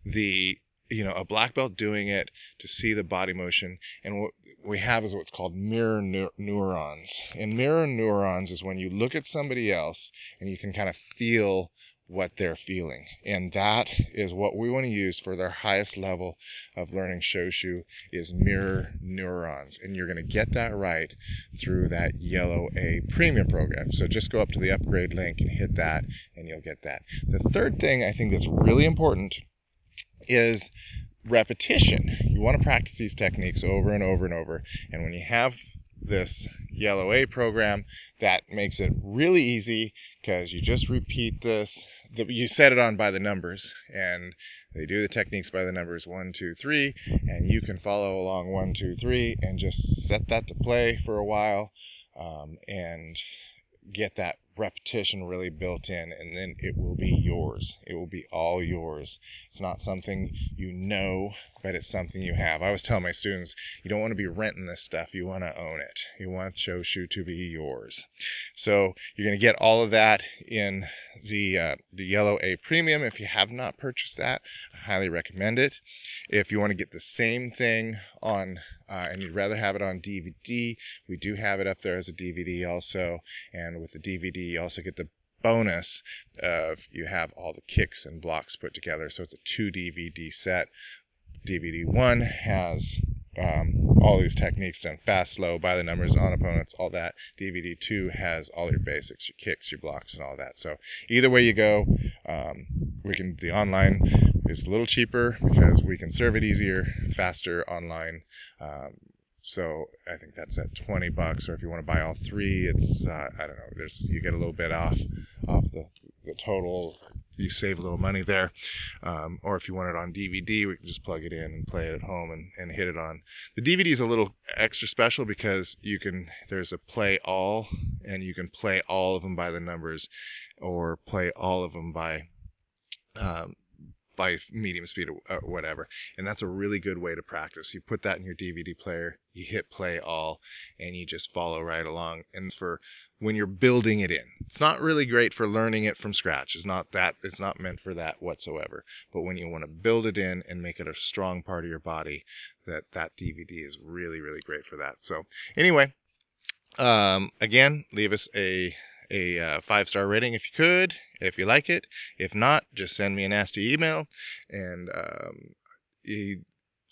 the you know a black belt doing it to see the body motion and what we have is what's called mirror neurons and mirror neurons is when you look at somebody else and you can kind of feel what they're feeling. And that is what we want to use for their highest level of learning Shoushu is mirror neurons. And you're going to get that right through that yellow A premium program. So just go up to the upgrade link and hit that and you'll get that. The third thing I think that's really important is repetition. You want to practice these techniques over and over and over. And when you have this yellow A program, that makes it really easy because you just repeat this you set it on by the numbers and they do the techniques by the numbers one two three and you can follow along one two three and just set that to play for a while um, and get that repetition really built in and then it will be yours. It will be all yours. It's not something you know but it's something you have. I always tell my students you don't want to be renting this stuff you want to own it. You want Shoushu to be yours. So you're going to get all of that in the uh, the yellow a premium if you have not purchased that. I highly recommend it. If you want to get the same thing on uh, and you'd rather have it on dvd we do have it up there as a dvd also. And with the dvd you also get the bonus of you have all the kicks and blocks put together. So it's a two DVD set. DVD one has um, all these techniques done fast, slow, by the numbers, on opponents, all that. DVD two has all your basics, your kicks, your blocks, and all that. So either way you go, um, we can. The online is a little cheaper because we can serve it easier, faster online. Um, so I think that's at 20 bucks. Or if you want to buy all three, it's uh, I don't know. There's you get a little bit off off the, the total. You save a little money there. Um, or if you want it on DVD, we can just plug it in and play it at home and, and hit it on. The DVD is a little extra special because you can there's a play all and you can play all of them by the numbers, or play all of them by um, by medium speed or whatever. And that's a really good way to practice. You put that in your DVD player, you hit play all, and you just follow right along. And for when you're building it in, it's not really great for learning it from scratch. It's not that, it's not meant for that whatsoever. But when you want to build it in and make it a strong part of your body, that that DVD is really, really great for that. So anyway, um, again, leave us a a uh, five star rating if you could, if you like it. If not, just send me a nasty email. And um,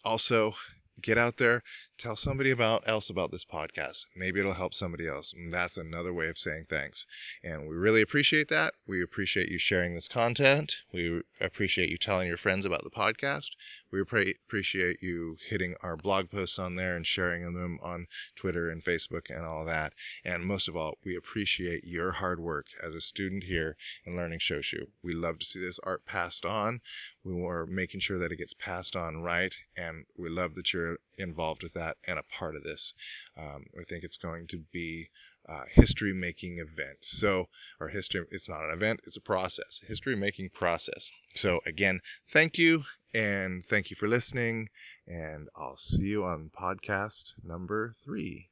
also get out there, tell somebody about else about this podcast. Maybe it'll help somebody else. And that's another way of saying thanks. And we really appreciate that. We appreciate you sharing this content. We appreciate you telling your friends about the podcast. We appreciate you hitting our blog posts on there and sharing them on Twitter and Facebook and all that. And most of all, we appreciate your hard work as a student here in learning Shoushu. We love to see this art passed on. We are making sure that it gets passed on right, and we love that you're involved with that and a part of this. Um, think it's going to be uh, history making event. So, our history, it's not an event, it's a process, a history making process. So, again, thank you and thank you for listening. And I'll see you on podcast number three.